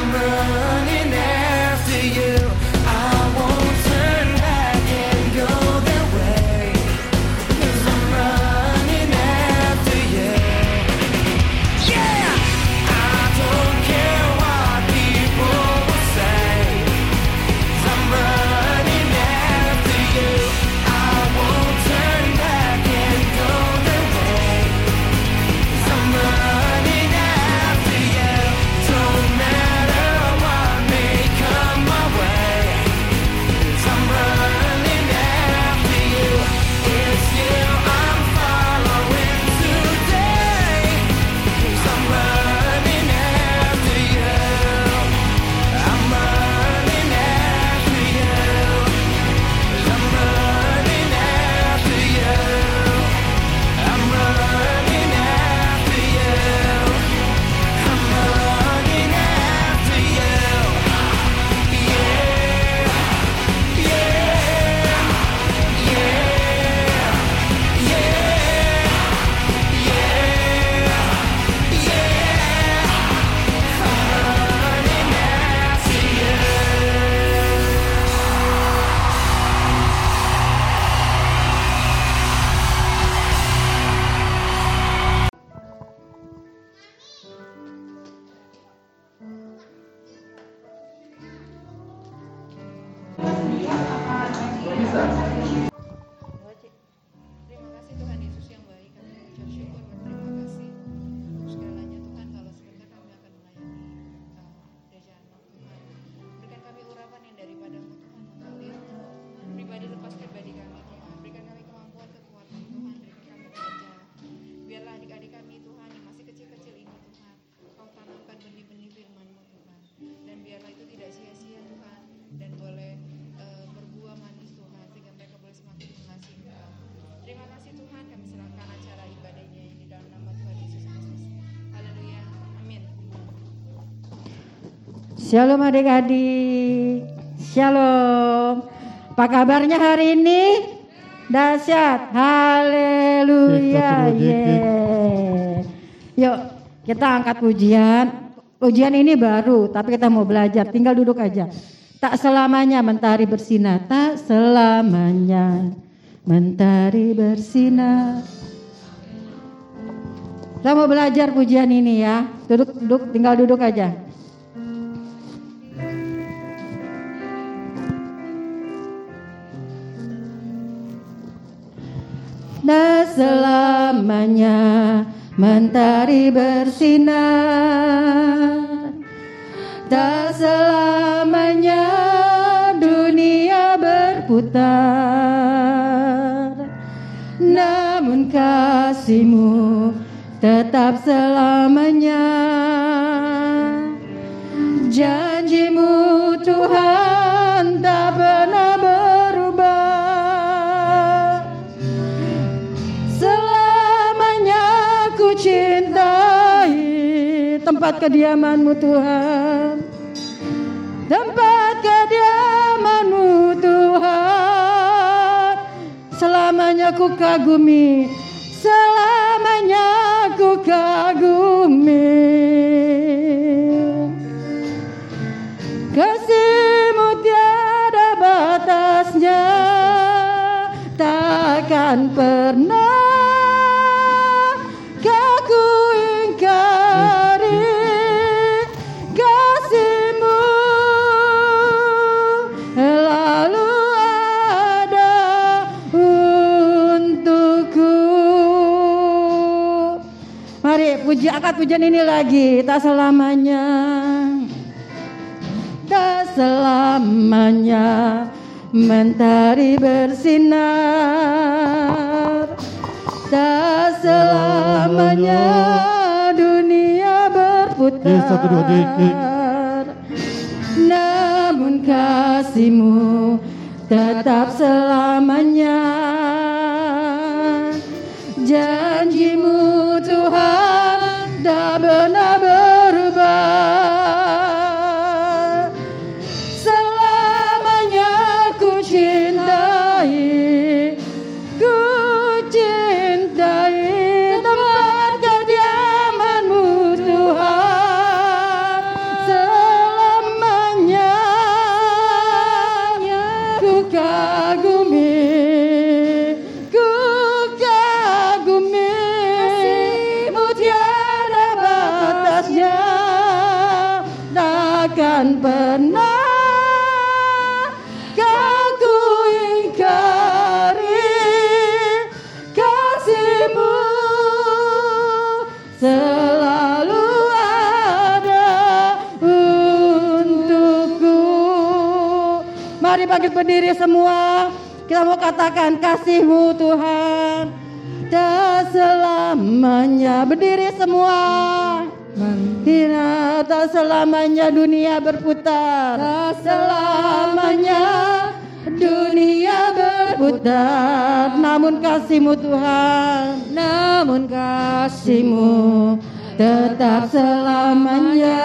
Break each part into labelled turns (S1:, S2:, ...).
S1: summer. Shalom adik-adik. Shalom. Apa kabarnya hari ini? Dahsyat. Haleluya. Yeah. Yuk, kita angkat pujian. Ujian ini baru, tapi kita mau belajar. Tinggal duduk aja. Tak selamanya mentari bersinar, tak selamanya mentari bersinar. Kita mau belajar pujian ini ya. Duduk, duduk, tinggal duduk aja. Selamanya mentari bersinar. Tak selamanya dunia berputar. Namun kasihmu tetap selamanya tempat kediamanmu Tuhan. Tempat kediamanmu Tuhan. Selamanya ku kagumi. Selamanya ku kagumi. Kasihmu tiada batasnya. Takkan pernah angkat pujian ini lagi Tak selamanya. Tak selamanya Mentari bersinar. Tak selamanya dunia berputar.
S2: Yes, satu, dua, tiga.
S1: Namun kasihmu tetap selamanya. Janjimu bangkit berdiri semua. Kita mau katakan kasihmu Tuhan. Tak selamanya berdiri semua. Tidak tak selamanya dunia berputar. Tak selamanya dunia berputar. Namun kasihmu Tuhan. Namun kasihmu tetap selamanya.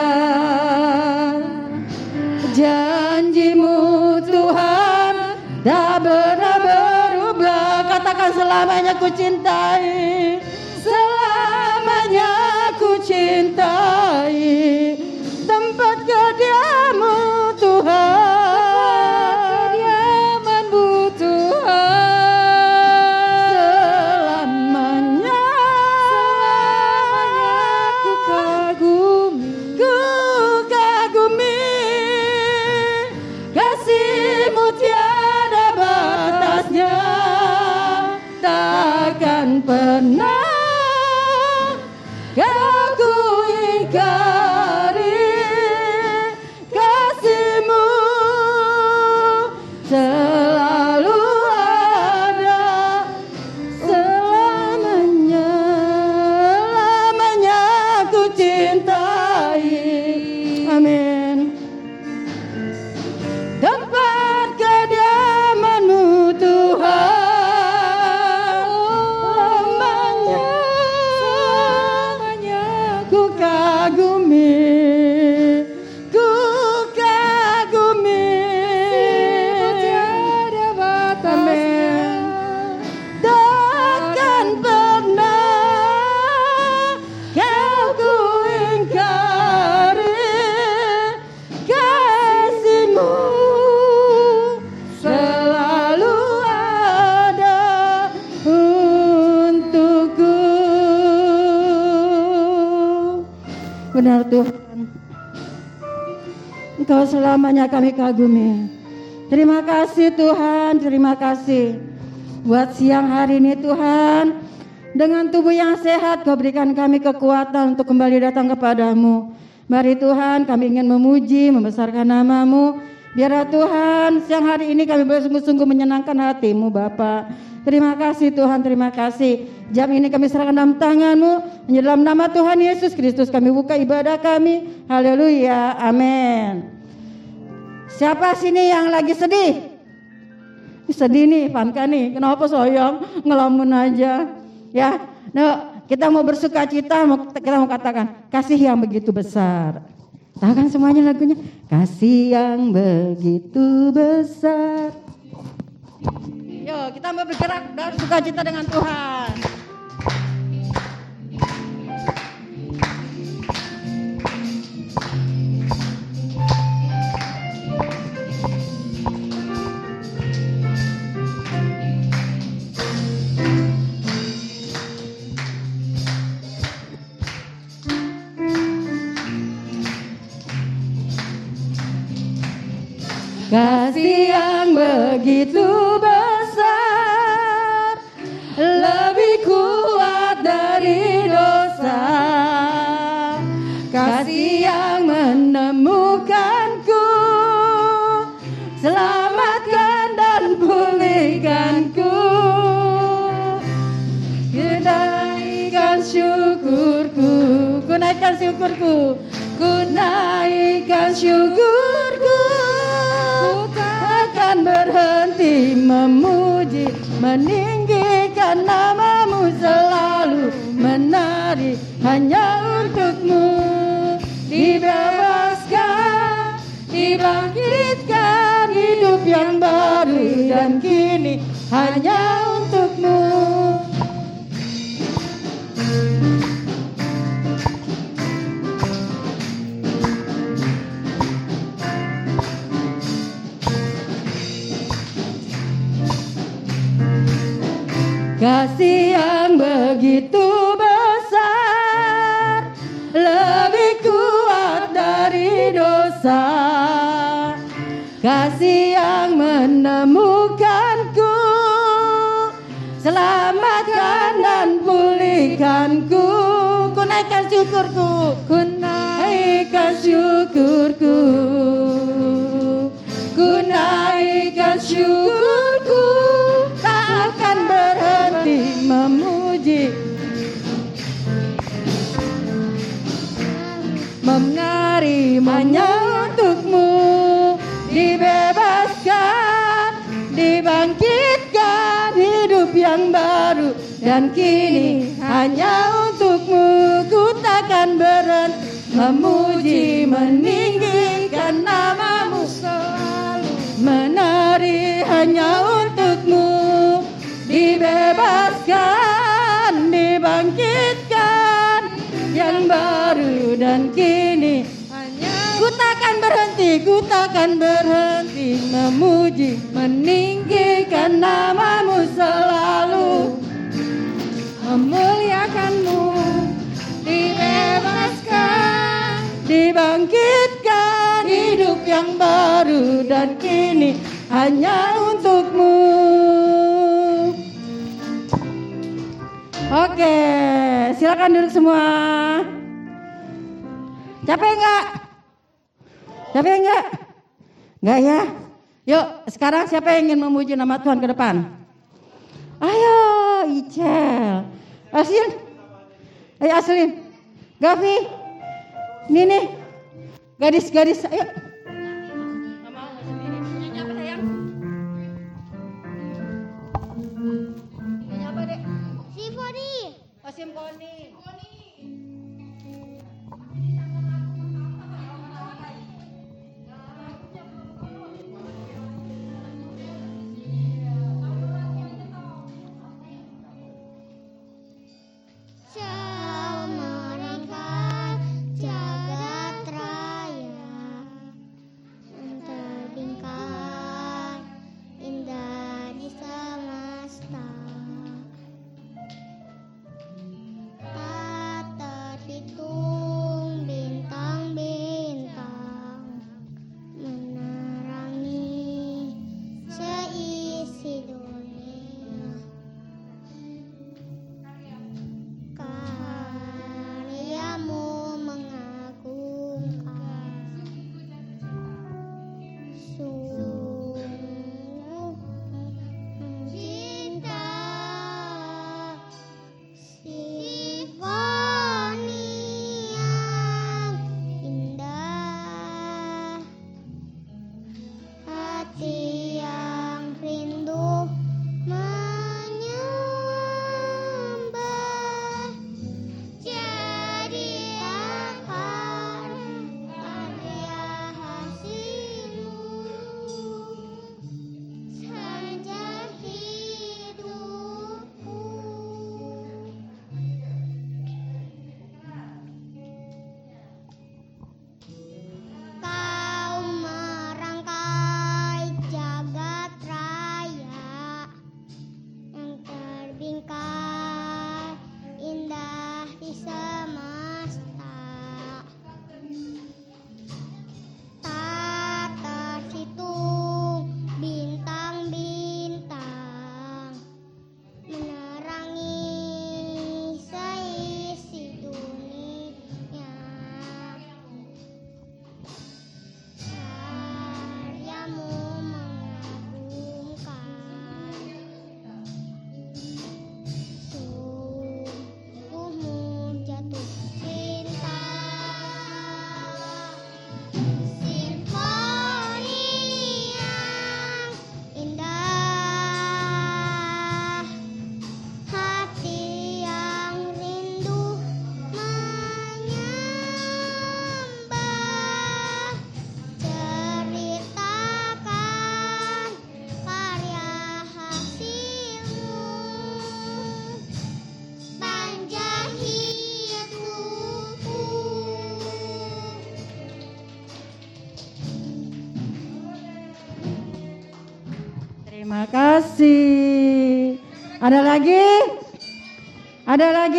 S1: Janjimu selamanya ku cintai. Selamanya ku cintai Selamanya kami kagumi. Terima kasih Tuhan, terima kasih. Buat siang hari ini Tuhan, dengan tubuh yang sehat kau berikan kami kekuatan untuk kembali datang kepadamu. Mari Tuhan kami ingin memuji, membesarkan namamu. Biarlah Tuhan siang hari ini kami bersungguh-sungguh menyenangkan hatimu Bapak. Terima kasih Tuhan, terima kasih. Jam ini kami serahkan dalam tanganmu. Dalam nama Tuhan Yesus Kristus kami buka ibadah kami. Haleluya, amin. Siapa sini yang lagi sedih? Sedih nih, Panka nih. Kenapa soyong? Ngelamun aja. Ya, nah, kita mau bersuka cita, kita mau katakan kasih yang begitu besar. Tahu kan semuanya lagunya? Kasih yang begitu besar. Yuk kita mau bergerak dan suka cita dengan Tuhan. Kasih yang begitu besar Lebih kuat dari dosa. Kasih yang menemukanku Selamatkan dan pulihkanku. Ku syukurku Ku naikkan syukurku Ku naikkan syukurku berhenti memuji meninggikan namamu selalu menari hanya untukmu. Dibebaskan dibangkitkan hidup yang baru dan kini hanya Dibebaskan Dibangkitkan hidup yang baru. Dan kini hanya untukmu Ku takkan berhenti Memuji meninggikan namamu selalu. Menari hanya untukmu. Dibebaskan, dibangkitkan yang baru. Dan kini berhenti, ku takkan berhenti memuji, meninggikan namamu selalu, memuliakanmu, dibebaskan, dibangkitkan hidup yang baru dan kini hanya untukmu. Oke, silakan duduk semua. Capek enggak? Capek enggak? Enggak ya? Yuk, sekarang siapa yang ingin memuji nama Tuhan ke depan? Ayo, Icel. Asin. Ayo Aslin. Gavi. Ini nih. Gadis-gadis, ayo. Simponi.
S2: Bye.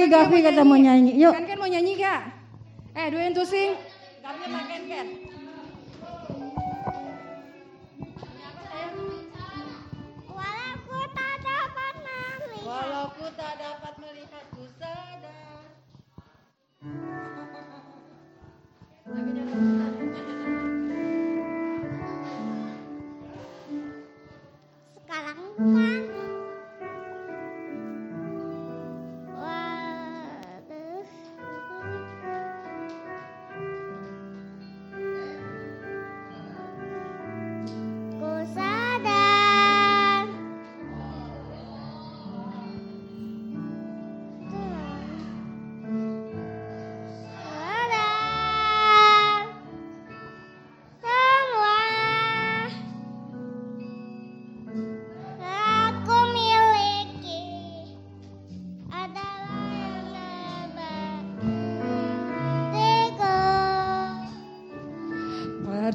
S1: Gavi kata mau nyanyi. Yuk.
S2: Kan kan mau nyanyi gak? Eh, dua yang sing.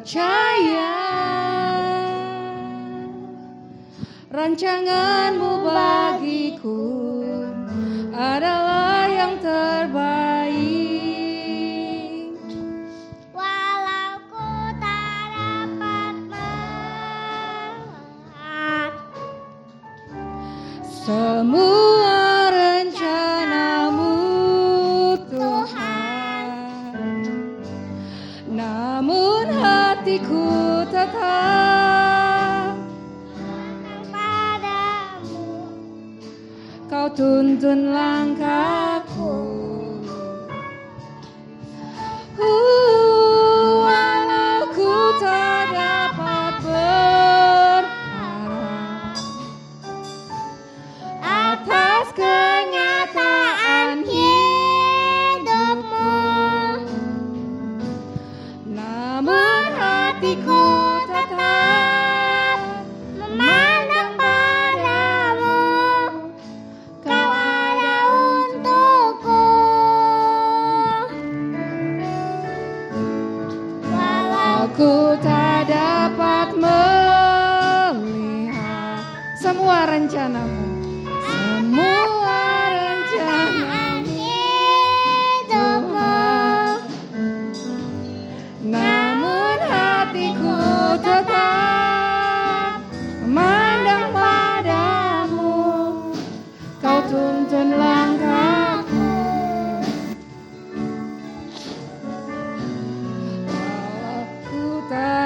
S2: Percaya. Rancanganmu bagiku adalah tuntun langkahku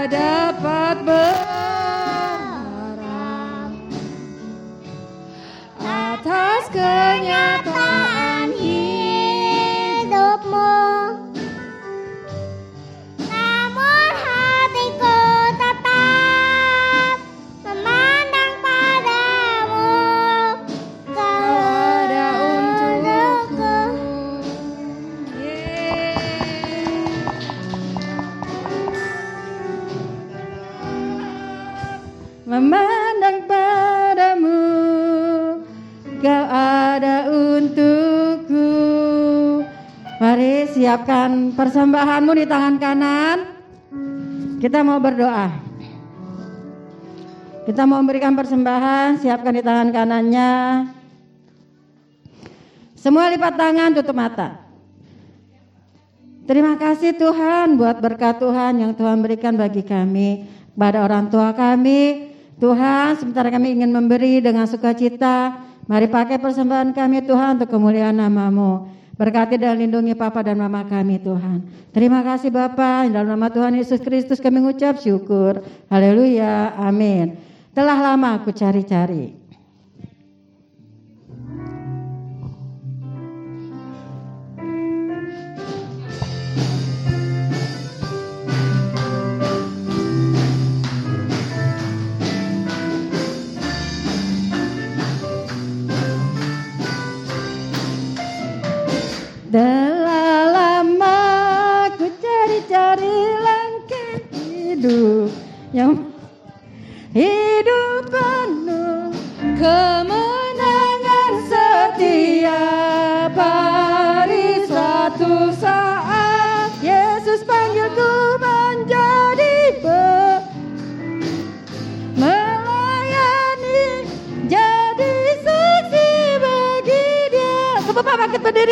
S2: dapat berharap
S1: persembahanmu di tangan kanan. Kita mau berdoa. Kita mau memberikan persembahan. Siapkan di tangan kanannya. Semua lipat tangan tutup mata. Terima kasih Tuhan buat berkat Tuhan yang Tuhan berikan bagi kami, pada orang tua kami. Tuhan, sementara kami ingin memberi dengan sukacita, mari pakai persembahan kami Tuhan untuk kemuliaan namamu. Berkati dan lindungi Papa dan Mama kami Tuhan. Terima kasih Bapa, dalam nama Tuhan Yesus Kristus kami mengucap syukur. Haleluya, amin. Telah lama aku cari-cari. Telah lama ku cari-cari langkah hidup yang hidup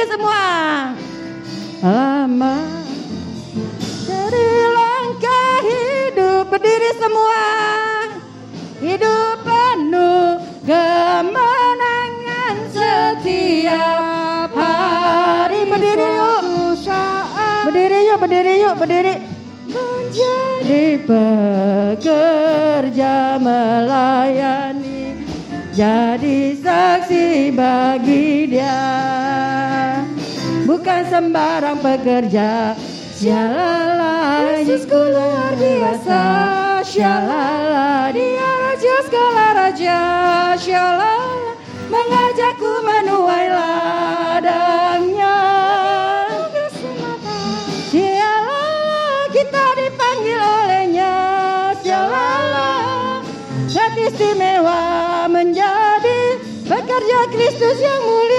S1: semua. Lama dari langkah hidup berdiri semua. Hidup penuh kemenangan setiap hari. Berdiri yuk. Berdiri yuk, berdiri yuk, berdiri. Menjadi pekerja melayani Jadi saksi bagi dia Bukan sembarang pekerja Syalala Yesusku luar biasa. Syalala Dia raja segala raja. Syalala Mengajakku menuai ladangnya. Syalala kita dipanggil olehnya. Syalala Hati istimewa menjadi pekerja Kristus yang mulia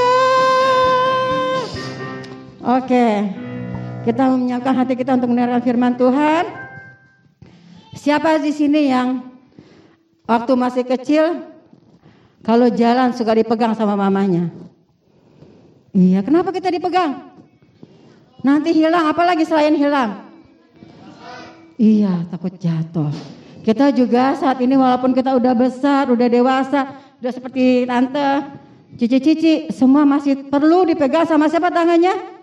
S1: Oke kita menyiapkan hati kita untuk mendengarkan firman Tuhan Siapa di sini yang waktu masih kecil kalau jalan suka dipegang sama mamanya? Iya, kenapa kita dipegang? Nanti hilang, apalagi selain hilang? Iya, takut jatuh. Kita juga saat ini walaupun kita udah besar, udah dewasa, udah seperti tante, cici-cici, semua masih perlu dipegang sama siapa tangannya?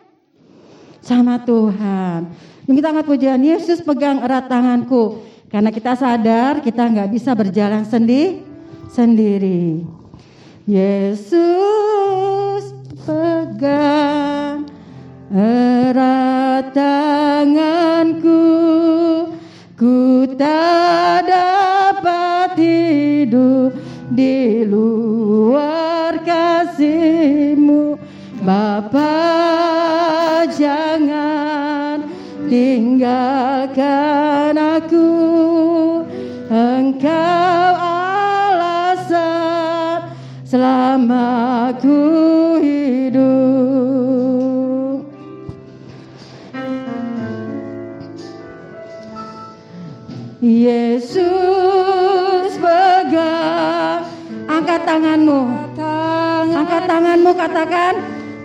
S1: Sama Tuhan. Yang kita angkat pujian, Yesus pegang erat tanganku. Karena kita sadar kita nggak bisa berjalan sendi, sendiri. Yesus pegang erat tanganku Ku tak dapat hidup di luar kasihmu Bapa tinggalkan aku Engkau alasan selama ku hidup. Yesus pegang Angkat tanganmu. Angkat tanganmu katakan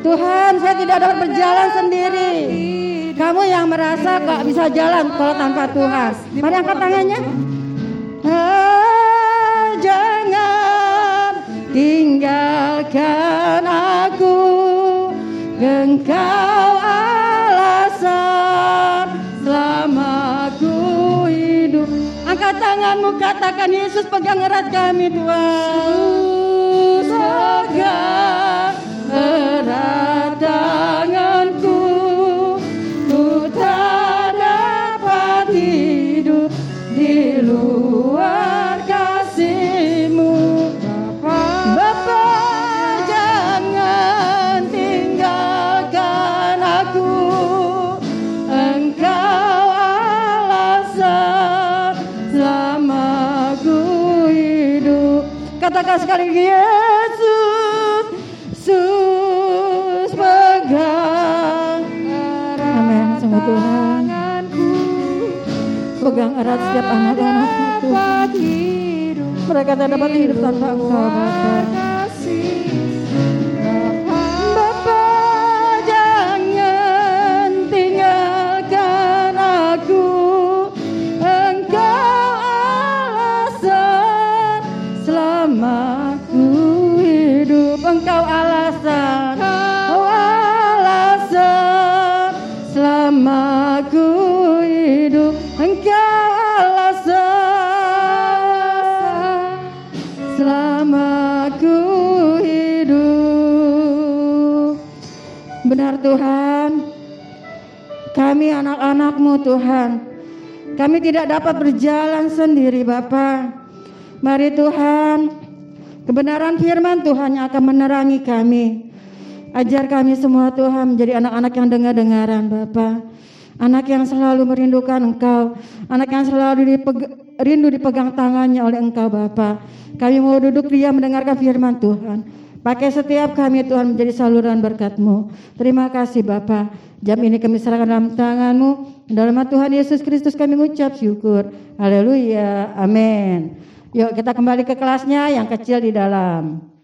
S1: Tuhan saya tidak dapat berjalan sendiri Kamu yang merasa gak bisa jalan kalau tanpa Tuhan. Mari angkat tangannya. Ah, Jangan tinggalkan aku. Engkau alasan selama ku hidup. Angkat tanganmu katakan Yesus pegang erat kami Tuhan sekali Yesus Yesus pegang Amin. sungguh Tuhan. Pegang erat setiap anak-anakmu Tuhan Mereka tak dapat hidup tanpa engkau Bapa Tuhan. Kami tidak dapat berjalan sendiri Bapa. Mari Tuhan Kebenaran firman Tuhan yang akan menerangi kami. Ajar kami semua Tuhan menjadi anak-anak yang dengar-dengaran Bapa. Anak yang selalu merindukan Engkau. Anak yang selalu dipeg- rindu dipegang tangannya oleh Engkau Bapa. Kami mau duduk diam mendengarkan firman Tuhan. Pakai setiap kami Tuhan menjadi saluran berkat-Mu. Terima kasih Bapa. Jam ini kami serahkan dalam tangan-Mu. Dalam nama Tuhan Yesus Kristus kami mengucap syukur. Haleluya. Amin. Yuk kita kembali ke kelasnya yang kecil di dalam.